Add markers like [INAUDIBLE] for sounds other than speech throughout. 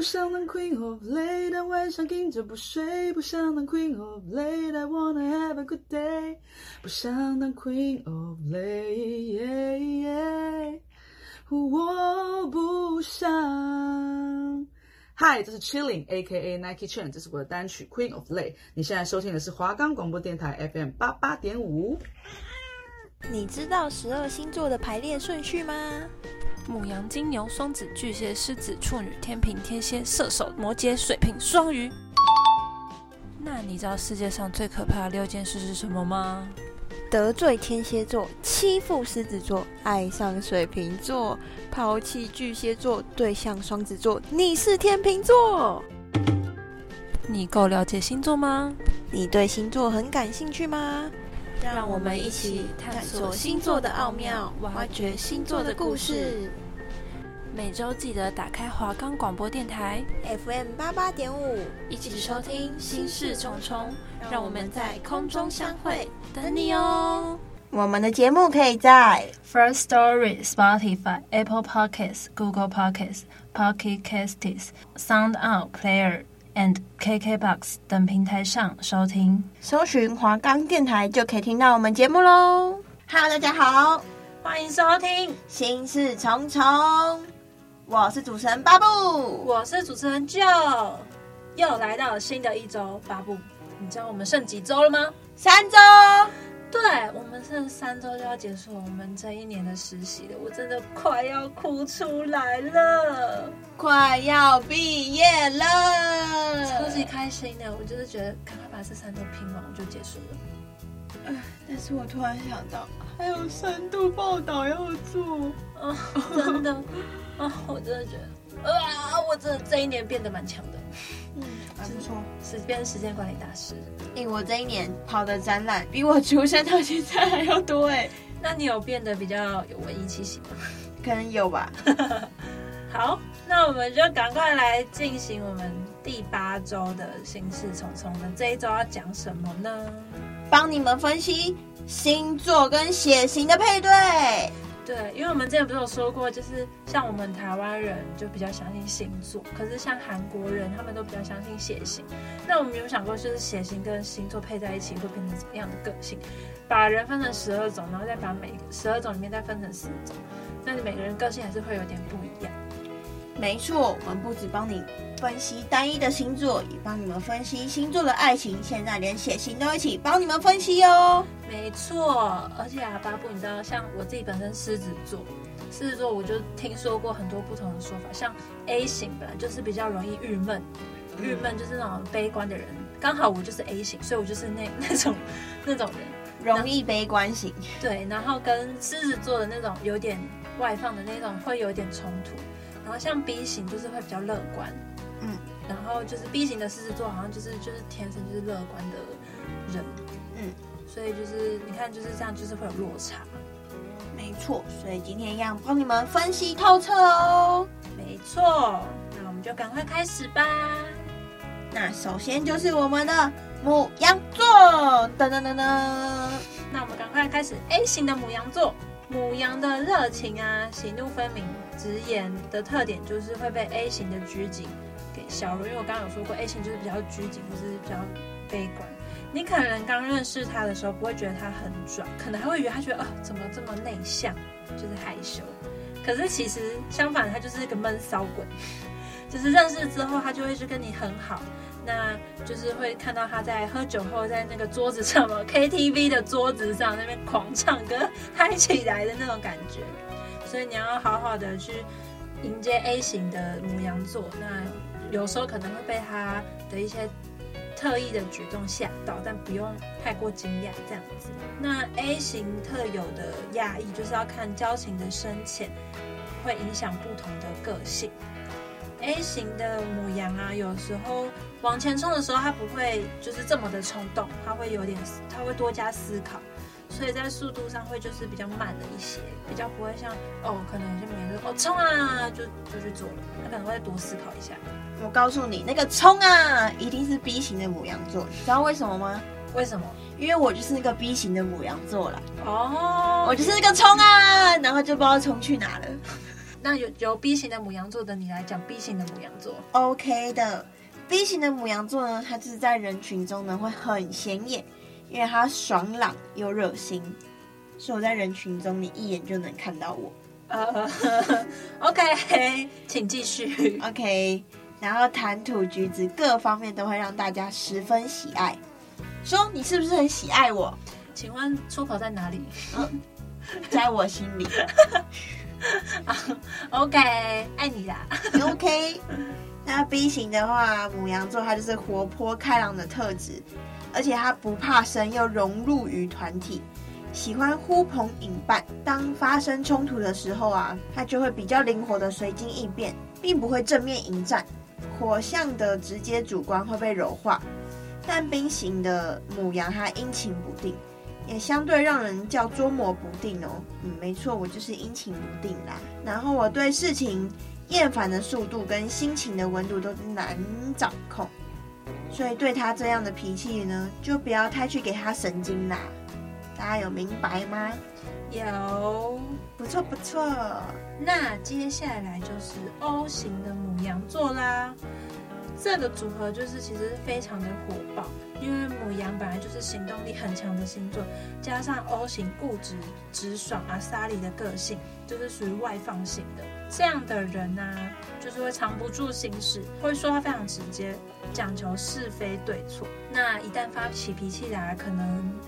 不想当 Queen of Late，晚上听着不睡。不想当 Queen of Late，I wanna have a good day。不想当 Queen of Late，我不想。嗨，这是 Chilling，A.K.A. Nike Chen，这是我的单曲 Queen of Late。你现在收听的是华冈广播电台 FM 八八点五。你知道十二星座的排列顺序吗？母羊、金牛、双子、巨蟹、狮子、处女、天秤、天蝎、射手、摩羯、水瓶、双鱼。那你知道世界上最可怕的六件事是什么吗？得罪天蝎座，欺负狮子座，爱上水瓶座，抛弃巨蟹座，对象双子座，你是天秤座。你够了解星座吗？你对星座很感兴趣吗？让我们一起探索星座的奥妙，挖掘星座的故事。每周记得打开华冈广播电台 FM 八八点五，一起收听心事重重。让我们在空中相会，等你哦。我们的节目可以在 First Story、Spotify、Apple Podcasts、Google Podcasts、Pocket Casts、Sound On Player and KKBox 等平台上收听。搜寻华冈电台就可以听到我们节目喽。Hello，大家好，欢迎收听心事重重。我是主持人巴布，我是主持人 Joe，又来到了新的一周。巴布，你知道我们剩几周了吗？三周。对，我们剩三周就要结束我们这一年的实习了，我真的快要哭出来了，快要毕业了，超级开心的。我就是觉得赶快把这三周拼完，我就结束了。但是我突然想到，还有深度报道要做，啊，真的。啊，我真的觉得，啊，我真的这一年变得蛮强的，嗯，还不错，是变时间管理大师。因为我这一年跑的展览比我出生到现在还要多哎，那你有变得比较有文艺气息吗？可能有吧。[LAUGHS] 好，那我们就赶快来进行我们第八周的心事重重的这一周要讲什么呢？帮你们分析星座跟血型的配对。对，因为我们之前不是有说过，就是像我们台湾人就比较相信星座，可是像韩国人他们都比较相信血型。那我们有想过，就是血型跟星座配在一起会变成怎么样的个性？把人分成十二种，然后再把每十二种里面再分成四种，那你每个人个性还是会有点不一样。没错，我们不止帮你分析单一的星座，也帮你们分析星座的爱情。现在连血型都一起帮你们分析哦。没错，而且啊，巴布，你知道，像我自己本身狮子座，狮子座我就听说过很多不同的说法。像 A 型本来就是比较容易郁闷，郁闷就是那种悲观的人。刚好我就是 A 型，所以我就是那那种 [LAUGHS] 那种人，容易悲观型。对，然后跟狮子座的那种有点外放的那种会有点冲突。然后像 B 型就是会比较乐观，嗯，然后就是 B 型的狮子座好像就是就是天生就是乐观的人，嗯，所以就是你看就是这样，就是会有落差。没错，所以今天一样帮你们分析透彻哦。没错，那我们就赶快开始吧。那首先就是我们的母羊座，噔噔噔噔。那我们赶快开始 A 型的母羊座。母羊的热情啊，喜怒分明、直言的特点，就是会被 A 型的拘谨给削弱。因为我刚刚有说过，A 型就是比较拘谨，或是比较悲观。你可能刚认识他的时候，不会觉得他很拽，可能还会以为他觉得啊，怎么这么内向，就是害羞。可是其实相反，他就是一个闷骚鬼。就是认识之后，他就会去跟你很好。那就是会看到他在喝酒后，在那个桌子上 [LAUGHS] 嘛，KTV 的桌子上那边狂唱歌，嗨起来的那种感觉。所以你要好好的去迎接 A 型的母羊座。那有时候可能会被他的一些特异的举动吓到，但不用太过惊讶这样子。那 A 型特有的压抑，就是要看交情的深浅，会影响不同的个性。A 型的母羊啊，有时候往前冲的时候，他不会就是这么的冲动，他会有点，他会多加思考，所以在速度上会就是比较慢了一些，比较不会像哦，可能有些牡羊就哦冲啊，就就去做了，他可能会再多思考一下。我告诉你，那个冲啊，一定是 B 型的母羊座，你知道为什么吗？为什么？因为我就是那个 B 型的母羊座了。哦，我就是那个冲啊，然后就不知道冲去哪了。那由由 B 型的母羊座的你来讲，B 型的母羊座，OK 的。B 型的母羊座呢，它就是在人群中呢会很显眼，因为它爽朗又热心，所以我在人群中你一眼就能看到我。[LAUGHS] 呃、uh,，OK，请继续。OK，然后谈吐举止各方面都会让大家十分喜爱。说你是不是很喜爱我？请问出口在哪里？嗯，在我心里。[LAUGHS] OK，爱你啦。OK。那 B 型的话，母羊座它就是活泼开朗的特质，而且它不怕生，又融入于团体，喜欢呼朋引伴。当发生冲突的时候啊，它就会比较灵活的随机应变，并不会正面迎战。火象的直接主观会被柔化，但冰型的母羊它阴晴不定，也相对让人叫捉摸不定哦。嗯，没错，我就是阴晴不定啦。然后我对事情。厌烦的速度跟心情的温度都难掌控，所以对他这样的脾气呢，就不要太去给他神经啦。大家有明白吗？有，不错不错。那接下来就是 O 型的母羊座啦。这个组合就是其实非常的火爆，因为母羊本来就是行动力很强的星座，加上 O 型固执、直爽、阿莎莉的个性，就是属于外放型的。这样的人呢、啊，就是会藏不住心事，会说话非常直接，讲求是非对错。那一旦发起脾气来，可能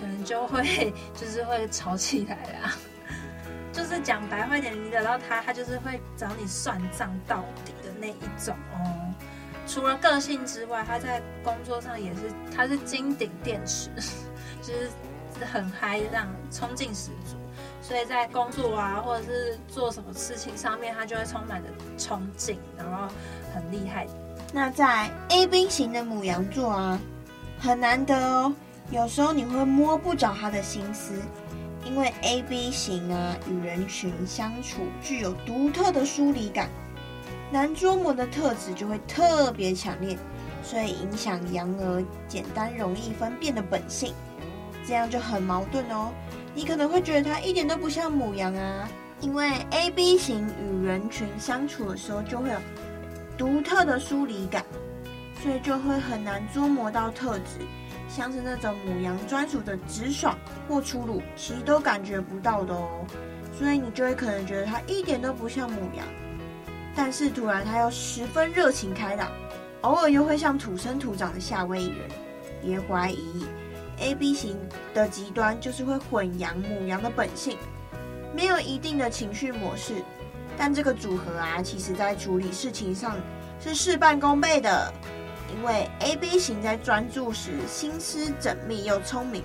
可能就会就是会吵起来啦。[LAUGHS] 就是讲白话点，你惹到他，他就是会找你算账到底的那一种哦。除了个性之外，他在工作上也是，他是金顶电池，[LAUGHS] 就是很嗨，这样冲劲十足。所以在工作啊，或者是做什么事情上面，他就会充满着冲劲，然后很厉害。那在 AB 型的母羊座啊，很难得哦。有时候你会摸不着他的心思，因为 AB 型啊，与人群相处具有独特的疏离感，难捉摸的特质就会特别强烈，所以影响羊儿简单容易分辨的本性，这样就很矛盾哦。你可能会觉得它一点都不像母羊啊，因为 AB 型与人群相处的时候就会有独特的疏离感，所以就会很难捉摸到特质，像是那种母羊专属的直爽或粗鲁，其实都感觉不到的哦。所以你就会可能觉得它一点都不像母羊，但是突然他又十分热情开朗，偶尔又会像土生土长的夏威夷人，别怀疑。A B 型的极端就是会混养母羊的本性，没有一定的情绪模式，但这个组合啊，其实在处理事情上是事半功倍的，因为 A B 型在专注时心思缜密又聪明，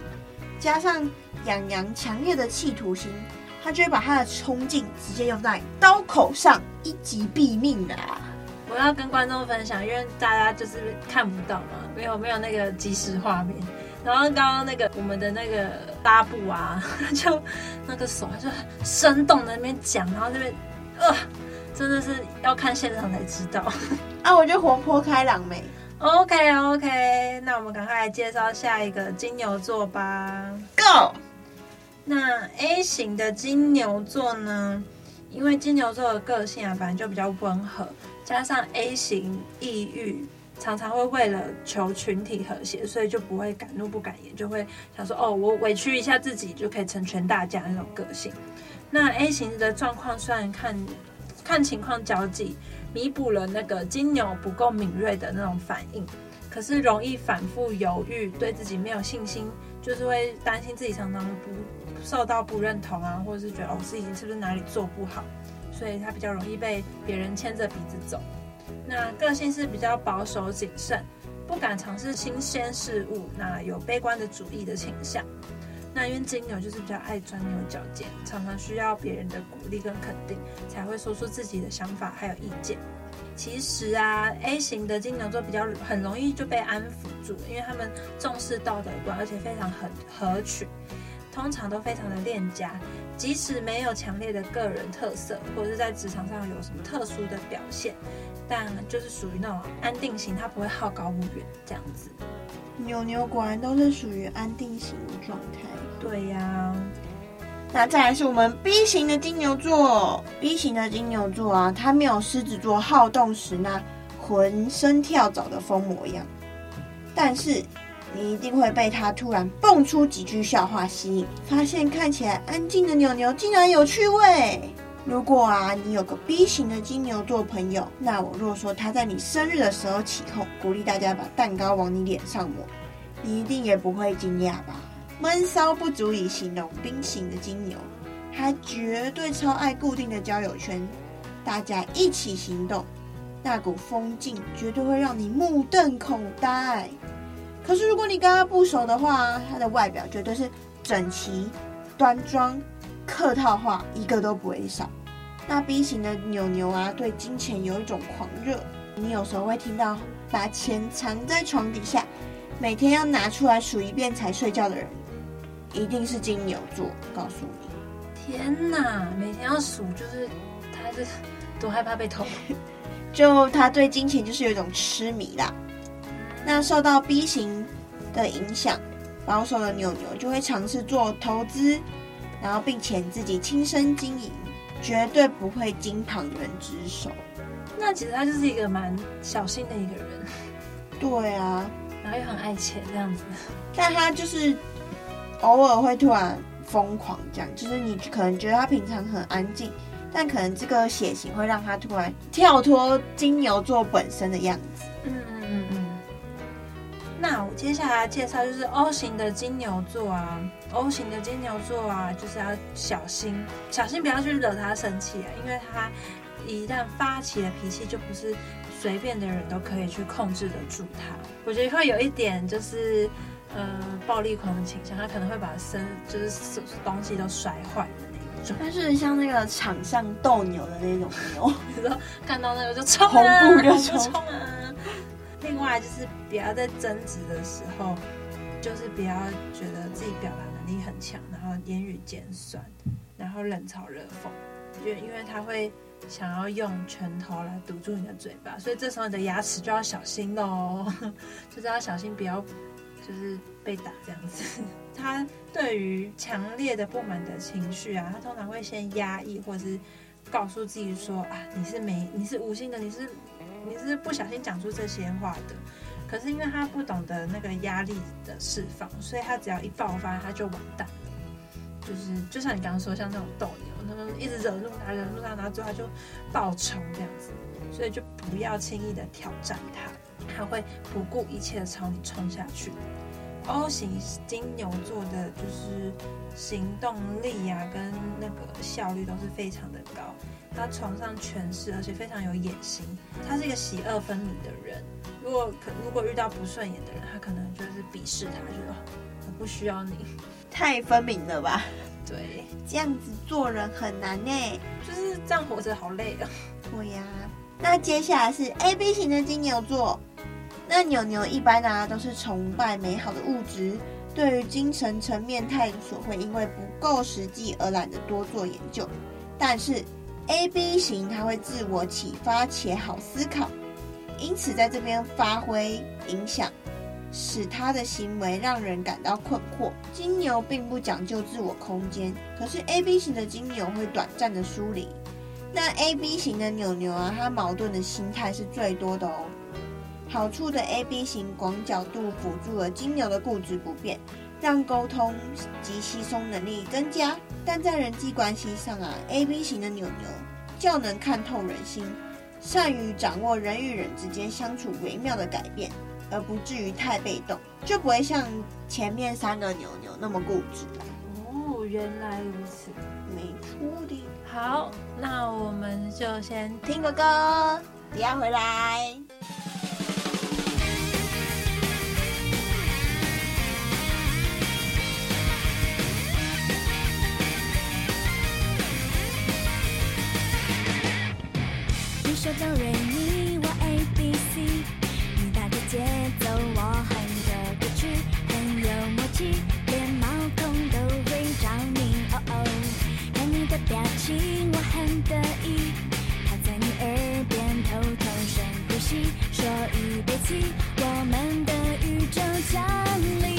加上羊羊强烈的企图心，他就会把他的冲劲直接用在刀口上，一击毙命的啊！我要跟观众分享，因为大家就是看不到嘛，没有没有那个即时画面。然后刚刚那个我们的那个搭布啊，[LAUGHS] 就那个手就生动的那边讲，然后那边呃，真的是要看现场才知道啊！我就活泼开朗没？OK OK，那我们赶快来介绍下一个金牛座吧。Go。那 A 型的金牛座呢？因为金牛座的个性啊，本来就比较温和，加上 A 型抑郁。常常会为了求群体和谐，所以就不会敢怒不敢言，就会想说哦，我委屈一下自己就可以成全大家那种个性。那 A 型的状况虽然看看情况交际，弥补了那个金牛不够敏锐的那种反应，可是容易反复犹豫，对自己没有信心，就是会担心自己常常不受到不认同啊，或者是觉得哦自己是不是哪里做不好，所以他比较容易被别人牵着鼻子走。那个性是比较保守谨慎，不敢尝试新鲜事物，那有悲观的主义的倾向。那因为金牛就是比较爱钻牛角尖，常常需要别人的鼓励跟肯定，才会说出自己的想法还有意见。其实啊，A 型的金牛座比较很容易就被安抚住，因为他们重视道德观，而且非常很合群，通常都非常的恋家。即使没有强烈的个人特色，或者是在职场上有什么特殊的表现。但就是属于那种安定型，他不会好高骛远这样子。牛牛果然都是属于安定型的状态。对呀、啊。那再来是我们 B 型的金牛座，B 型的金牛座啊，它没有狮子座好动时那浑身跳蚤的疯模样，但是你一定会被它突然蹦出几句笑话吸引，发现看起来安静的牛牛竟然有趣味。如果啊，你有个 B 型的金牛座朋友，那我若说他在你生日的时候起哄，鼓励大家把蛋糕往你脸上抹，你一定也不会惊讶吧？闷骚不足以形容 B 型的金牛，他绝对超爱固定的交友圈，大家一起行动，那股风劲绝对会让你目瞪口呆。可是如果你跟他不熟的话，他的外表绝对是整齐、端庄。客套话一个都不会少。那 B 型的牛牛啊，对金钱有一种狂热。你有时候会听到把钱藏在床底下，每天要拿出来数一遍才睡觉的人，一定是金牛座。告诉你，天哪，每天要数，就是他是多害怕被偷。[LAUGHS] 就他对金钱就是有一种痴迷啦。那受到 B 型的影响，保守的牛牛就会尝试做投资。然后，并且自己亲身经营，绝对不会经旁人之手。那其实他就是一个蛮小心的一个人。对啊，然后又很爱钱这样子。但他就是偶尔会突然疯狂，这样就是你可能觉得他平常很安静，但可能这个血型会让他突然跳脱金牛座本身的样子。嗯嗯嗯嗯。那我接下来介绍就是 O 型的金牛座啊，O 型的金牛座啊，就是要小心，小心不要去惹他生气啊，因为他一旦发起了脾气，就不是随便的人都可以去控制得住他。我觉得会有一点就是，呃，暴力狂的倾向，他可能会把身就是东西都摔坏的那一种。但是像那个场上斗牛的那种牛，你 [LAUGHS] 说看到那个就冲啊，就冲啊。另外就是不要在争执的时候，就是不要觉得自己表达能力很强，然后言语尖酸，然后冷嘲热讽，因为因为他会想要用拳头来堵住你的嘴巴，所以这时候你的牙齿就要小心喽，[LAUGHS] 就是要小心不要 [LAUGHS] 就是被打这样子。[LAUGHS] 他对于强烈的不满的情绪啊，他通常会先压抑，或者是告诉自己说啊，你是没你是无心的，你是。你是不小心讲出这些话的，可是因为他不懂得那个压力的释放，所以他只要一爆发，他就完蛋了。就是就像你刚刚说，像那种斗牛，他们一直惹怒他，惹怒他，然后最后他就爆冲这样子。所以就不要轻易的挑战他，他会不顾一切的朝你冲下去。O 型金牛座的，就是行动力呀、啊，跟那个效率都是非常的高。他崇尚权势，而且非常有野心。他是一个喜恶分明的人。如果可如果遇到不顺眼的人，他可能就是鄙视他，觉得我不需要你，[LAUGHS] 太分明了吧？对，这样子做人很难呢，就是这样活着好累啊。对呀。那接下来是 AB 型的金牛座。那牛牛一般啊都是崇拜美好的物质，对于精神层面探索会因为不够实际而懒得多做研究，但是。A B 型，他会自我启发且好思考，因此在这边发挥影响，使他的行为让人感到困惑。金牛并不讲究自我空间，可是 A B 型的金牛会短暂的疏离。那 A B 型的牛牛啊，他矛盾的心态是最多的哦。好处的 A B 型广角度辅助了金牛的固执不变。让沟通及吸收能力增加，但在人际关系上啊，AB 型的牛牛较能看透人心，善于掌握人与人之间相处微妙的改变，而不至于太被动，就不会像前面三个牛牛那么固执。哦，原来如此，没错的。好，那我们就先听个歌，等下回来。情，我很得意，靠在你耳边偷偷深呼吸，说一辈子，我们的宇宙降临，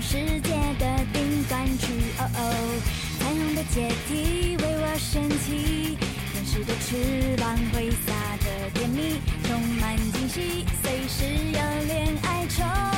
世界的顶端去。哦哦，彩虹的阶梯为我升起，天使的翅膀挥洒着甜蜜，充满惊喜，随时有恋爱冲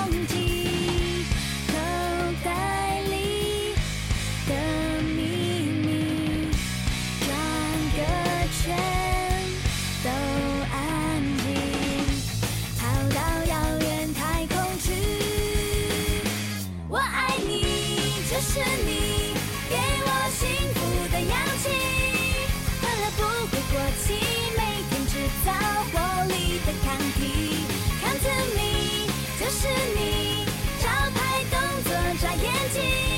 的抗体。看着你，就是你，招牌动作眨眼睛。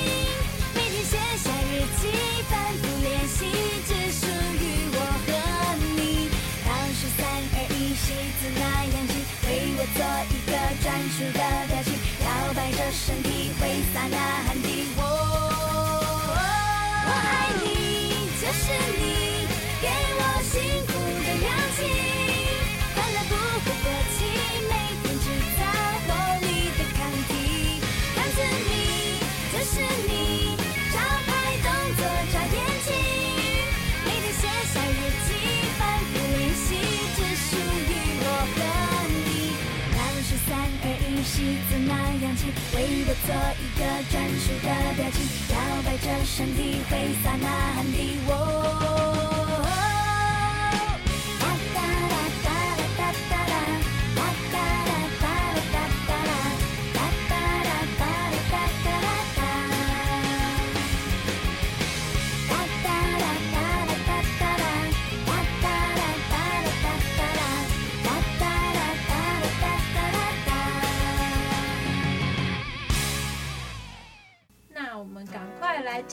为我做一个专属的表情，摇摆着身体，挥洒那汗滴。我。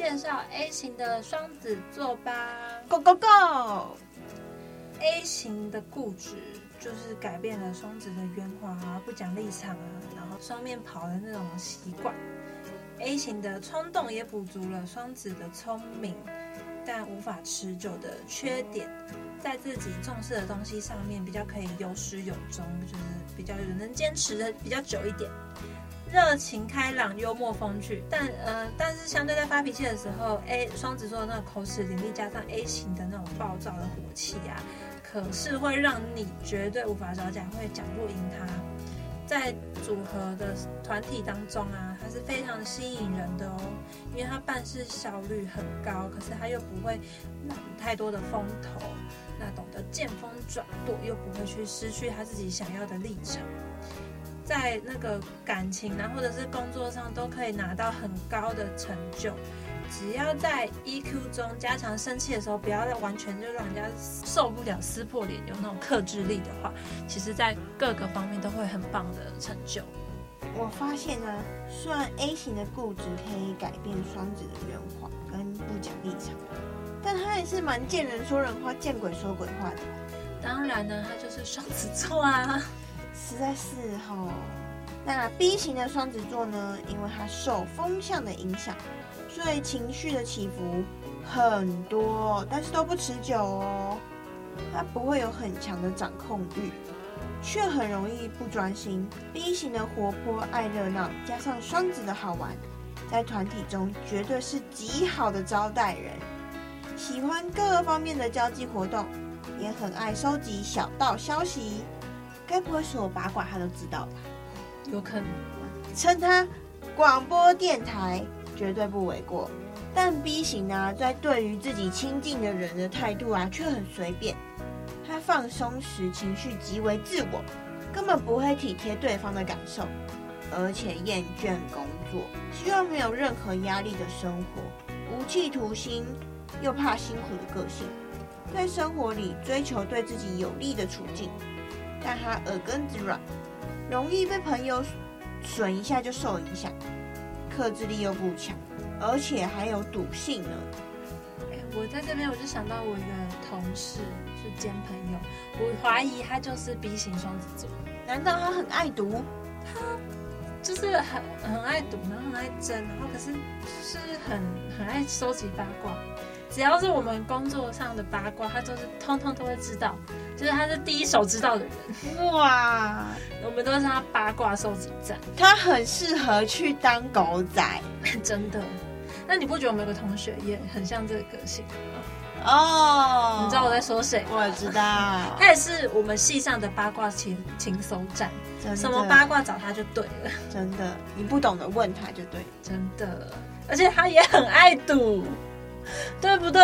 介绍 A 型的双子座吧。Go go go！A 型的固执就是改变了双子的圆滑啊，不讲立场啊，然后双面跑的那种习惯。A 型的冲动也补足了双子的聪明，但无法持久的缺点，在自己重视的东西上面比较可以有始有终，就是比较能坚持的比较久一点。热情开朗、幽默风趣，但呃，但是相对在发脾气的时候，A 双子座的那个口齿伶俐，加上 A 型的那种暴躁的火气啊，可是会让你绝对无法招架，会讲不赢他。在组合的团体当中啊，他是非常吸引人的哦，因为他办事效率很高，可是他又不会揽太多的风头，那懂得见风转舵，又不会去失去他自己想要的立场。在那个感情啊，或者是工作上，都可以拿到很高的成就。只要在 EQ 中加强生气的时候，不要再完全就让人家受不了、撕破脸，有那种克制力的话，其实在各个方面都会很棒的成就。我发现呢，虽然 A 型的固执可以改变双子的圆滑跟不讲立场，但他也是蛮见人说人话、见鬼说鬼话的。当然呢，他就是双子座啊。实在是齁，那 B 型的双子座呢？因为它受风向的影响，所以情绪的起伏很多，但是都不持久哦。它不会有很强的掌控欲，却很容易不专心。B 型的活泼爱热闹，加上双子的好玩，在团体中绝对是极好的招待人。喜欢各方面的交际活动，也很爱收集小道消息。该不会所有八卦他都知道吧？有可能。称他广播电台绝对不为过，但 B 型呢，在对于自己亲近的人的态度啊，却很随便。他放松时情绪极为自我，根本不会体贴对方的感受，而且厌倦工作，希望没有任何压力的生活，无企图心，又怕辛苦的个性，在生活里追求对自己有利的处境，但他耳根子软，容易被朋友。损一下就受影响，克制力又不强，而且还有赌性呢。哎，我在这边我就想到我一个同事是兼朋友，我怀疑他就是 B 型双子座。难道他很爱赌？他就是很很爱赌，然后很爱争，然后可是就是很很爱收集八卦。只要是我们工作上的八卦，他都是通通都会知道。就是他是第一手知道的人哇！我们都是他八卦收集站，他很适合去当狗仔，[LAUGHS] 真的。那你不觉得我们有个同学也很像这个个性哦？你知道我在说谁？我也知道，[LAUGHS] 他也是我们系上的八卦情情搜站，什么八卦找他就对了。真的，你不懂的问他就对，真的。而且他也很爱赌。[LAUGHS] 对不对？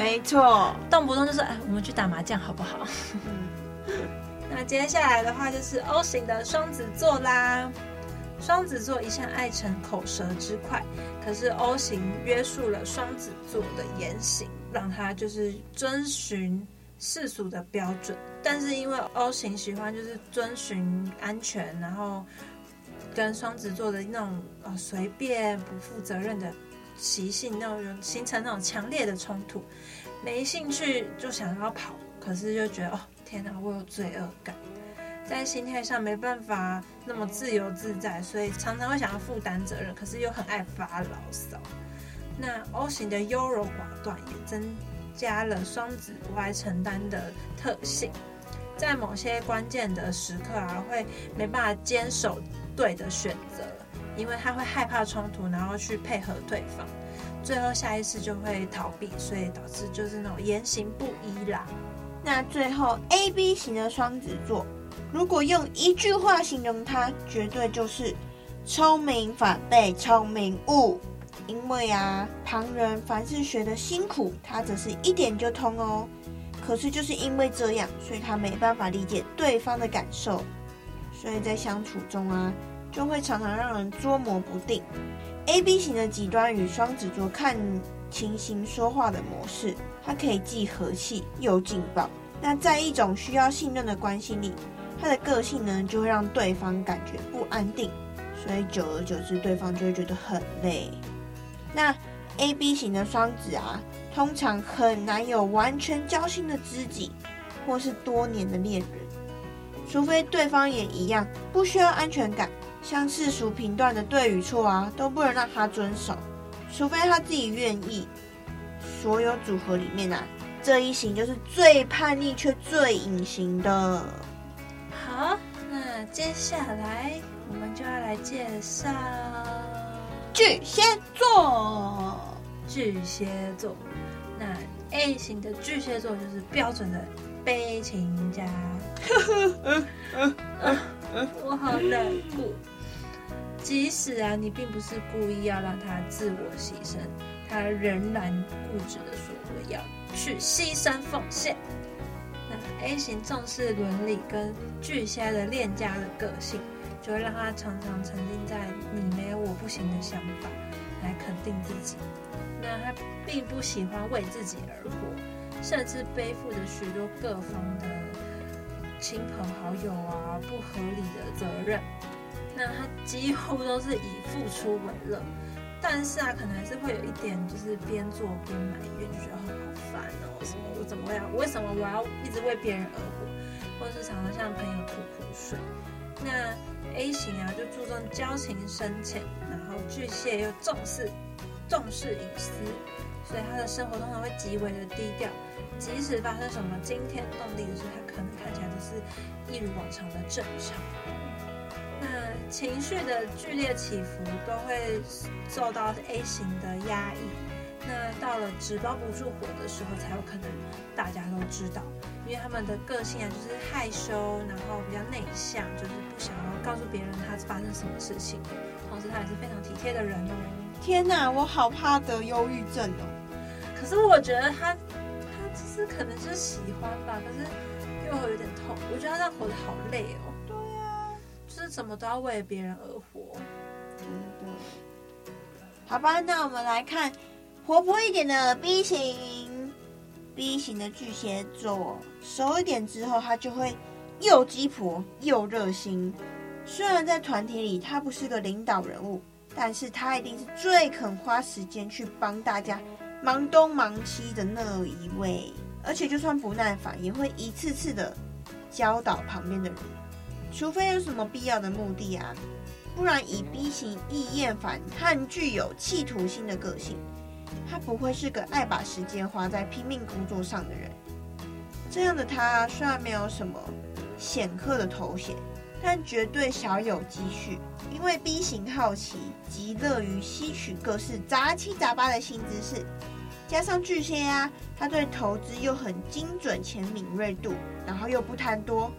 没错，动不动就是哎，我们去打麻将好不好？嗯，[LAUGHS] 那接下来的话就是 O 型的双子座啦。双子座一向爱逞口舌之快，可是 O 型约束了双子座的言行，让他就是遵循世俗的标准。但是因为 O 型喜欢就是遵循安全，然后跟双子座的那种呃随便不负责任的。习性那种形成那种强烈的冲突，没兴趣就想要跑，可是又觉得哦天哪，我有罪恶感，在心态上没办法那么自由自在，所以常常会想要负担责任，可是又很爱发牢骚。那 O 型的优柔寡断也增加了双子不爱承担的特性，在某些关键的时刻啊，会没办法坚守对的选择。因为他会害怕冲突，然后去配合对方，最后下意识就会逃避，所以导致就是那种言行不一啦。那最后 A B 型的双子座，如果用一句话形容他，绝对就是聪明反被聪明误。因为啊，旁人凡是学得辛苦，他则是一点就通哦。可是就是因为这样，所以他没办法理解对方的感受，所以在相处中啊。就会常常让人捉摸不定。A B 型的极端与双子座看情形说话的模式，它可以既和气又劲爆。那在一种需要信任的关系里，他的个性呢就会让对方感觉不安定，所以久而久之，对方就会觉得很累。那 A B 型的双子啊，通常很难有完全交心的知己，或是多年的恋人，除非对方也一样不需要安全感。像世俗评断的对与错啊，都不能让他遵守，除非他自己愿意。所有组合里面啊，这一型就是最叛逆却最隐形的。好，那接下来我们就要来介绍巨蟹座。巨蟹座，那 A 型的巨蟹座就是标准的悲情家。[LAUGHS] 我好难过。即使啊，你并不是故意要让他自我牺牲，他仍然固执的说我要去牺牲奉献。那 A 型重视伦理跟巨蟹的恋家的个性，就会让他常常沉浸在你没有我不行的想法来肯定自己。那他并不喜欢为自己而活，甚至背负着许多各方的亲朋好友啊不合理的责任。那他几乎都是以付出为乐，但是啊，可能还是会有一点，就是边做边埋怨，就觉得很好烦哦，什么我怎么样？为什么我要一直为别人而活？或者是常常向朋友吐苦水？那 A 型啊，就注重交情深浅，然后巨蟹又重视重视隐私，所以他的生活通常会极为的低调，即使发生什么惊天动地的事，他可能看起来都是一如往常的正常。那情绪的剧烈起伏都会受到 A 型的压抑，那到了纸包不住火的时候，才有可能大家都知道，因为他们的个性啊，就是害羞，然后比较内向，就是不想要告诉别人他发生什么事情。同时，他也是非常体贴的人哦。天哪，我好怕得忧郁症哦。可是我觉得他，他其实可能是喜欢吧，可是又有点痛。我觉得他这样活得好累哦。什么都要为别人而活。嗯，对。好吧，那我们来看。活泼一点的 B 型，B 型的巨蟹座，熟一点之后，他就会又鸡婆又热心。虽然在团体里他不是个领导人物，但是他一定是最肯花时间去帮大家忙东忙西的那一位。而且就算不耐烦，也会一次次的教导旁边的人，除非有什么必要的目的啊，不然以 B 型易厌烦和具有企图心的个性。他不会是个爱把时间花在拼命工作上的人。这样的他虽然没有什么显赫的头衔，但绝对少有积蓄。因为 B 型好奇，极乐于吸取各式杂七杂八的新知识，加上巨蟹啊，他对投资又很精准且敏锐度，然后又不贪多，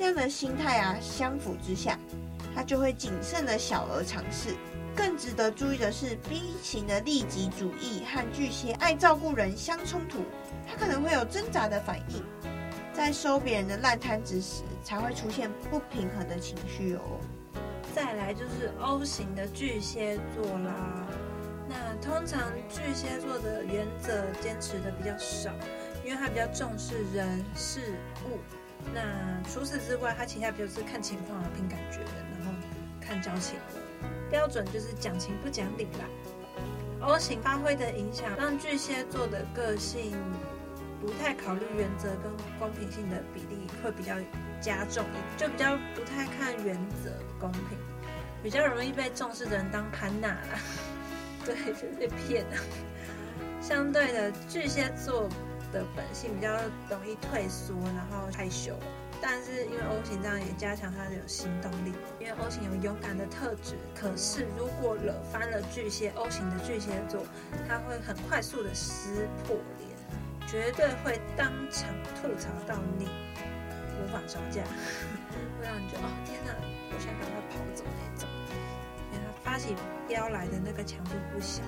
这样的心态啊，相辅之下，他就会谨慎的小额尝试。更值得注意的是，B 型的利己主义和巨蟹爱照顾人相冲突，他可能会有挣扎的反应，在收别人的烂摊子时，才会出现不平衡的情绪哦。再来就是 O 型的巨蟹座啦，那通常巨蟹座的原则坚持的比较少，因为他比较重视人事物。那除此之外，他其他比较是看情况啊，凭感觉，然后看交情。标准就是讲情不讲理啦。O 型发挥的影响，让巨蟹座的个性不太考虑原则跟公平性的比例会比较加重一，就比较不太看原则公平，比较容易被重视的人当潘娜啦。[LAUGHS] 对，就被骗。相对的，巨蟹座的本性比较容易退缩，然后害羞。但是因为 O 型这样也加强他的有行动力，因为 O 型有勇敢的特质。可是如果惹翻了巨蟹 O 型的巨蟹座，他会很快速的撕破脸，绝对会当场吐槽到你，无法招架，会让你觉得哦天哪，我想赶快跑走那种。因为他发起飙来的那个强度不小。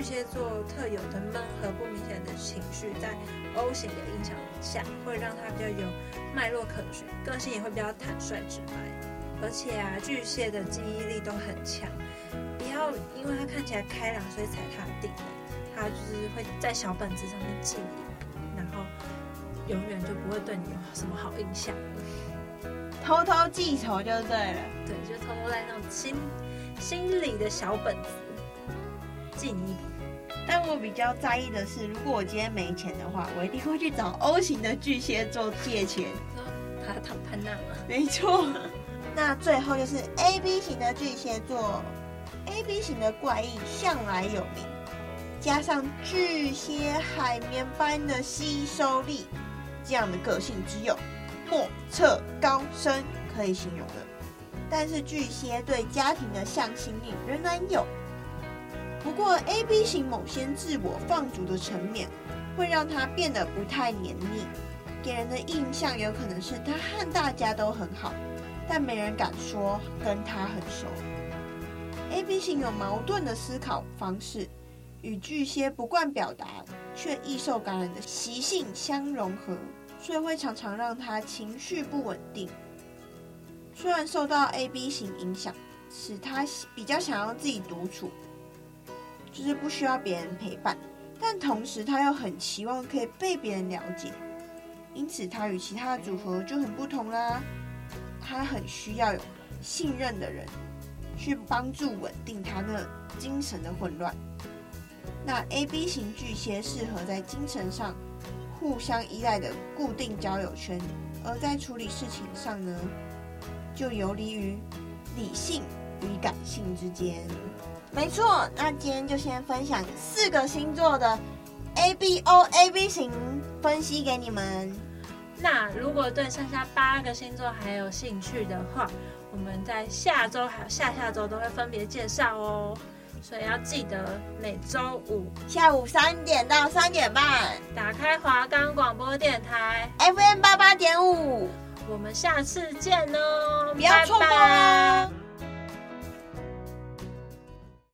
巨蟹座特有的闷和不明显的情绪，在 O 型的影响下，会让他比较有脉络可循，个性也会比较坦率直白。而且啊，巨蟹的记忆力都很强，不要因为他看起来开朗，所以踩他的地。他就是会在小本子上面记忆，然后永远就不会对你有什么好印象。偷偷记仇就对了，对，就偷偷在那种心心里的小本子。记你一笔，但我比较在意的是，如果我今天没钱的话，我一定会去找 O 型的巨蟹座借钱。他躺盘那吗？没错。那最后就是 AB 型的巨蟹座，AB 型的怪异向来有名，加上巨蟹海绵般的吸收力，这样的个性只有莫测高深可以形容的。但是巨蟹对家庭的向心力仍然有。不过，AB 型某些自我放逐的层面，会让他变得不太黏腻，给人的印象有可能是他和大家都很好，但没人敢说跟他很熟。AB 型有矛盾的思考方式，与巨蟹不惯表达却易受感染的习性相融合，所以会常常让他情绪不稳定。虽然受到 AB 型影响，使他比较想要自己独处。就是不需要别人陪伴，但同时他又很期望可以被别人了解，因此他与其他的组合就很不同啦。他很需要有信任的人去帮助稳定他那精神的混乱。那 AB 型巨蟹适合在精神上互相依赖的固定交友圈，而在处理事情上呢，就游离于理性与感性之间。没错，那今天就先分享四个星座的 A B O A B 型分析给你们。那如果对剩下八个星座还有兴趣的话，我们在下周还有下下周都会分别介绍哦。所以要记得每周五下午三点到三点半，打开华冈广播电台 FM 八八点五，我们下次见哦，不要错过哦。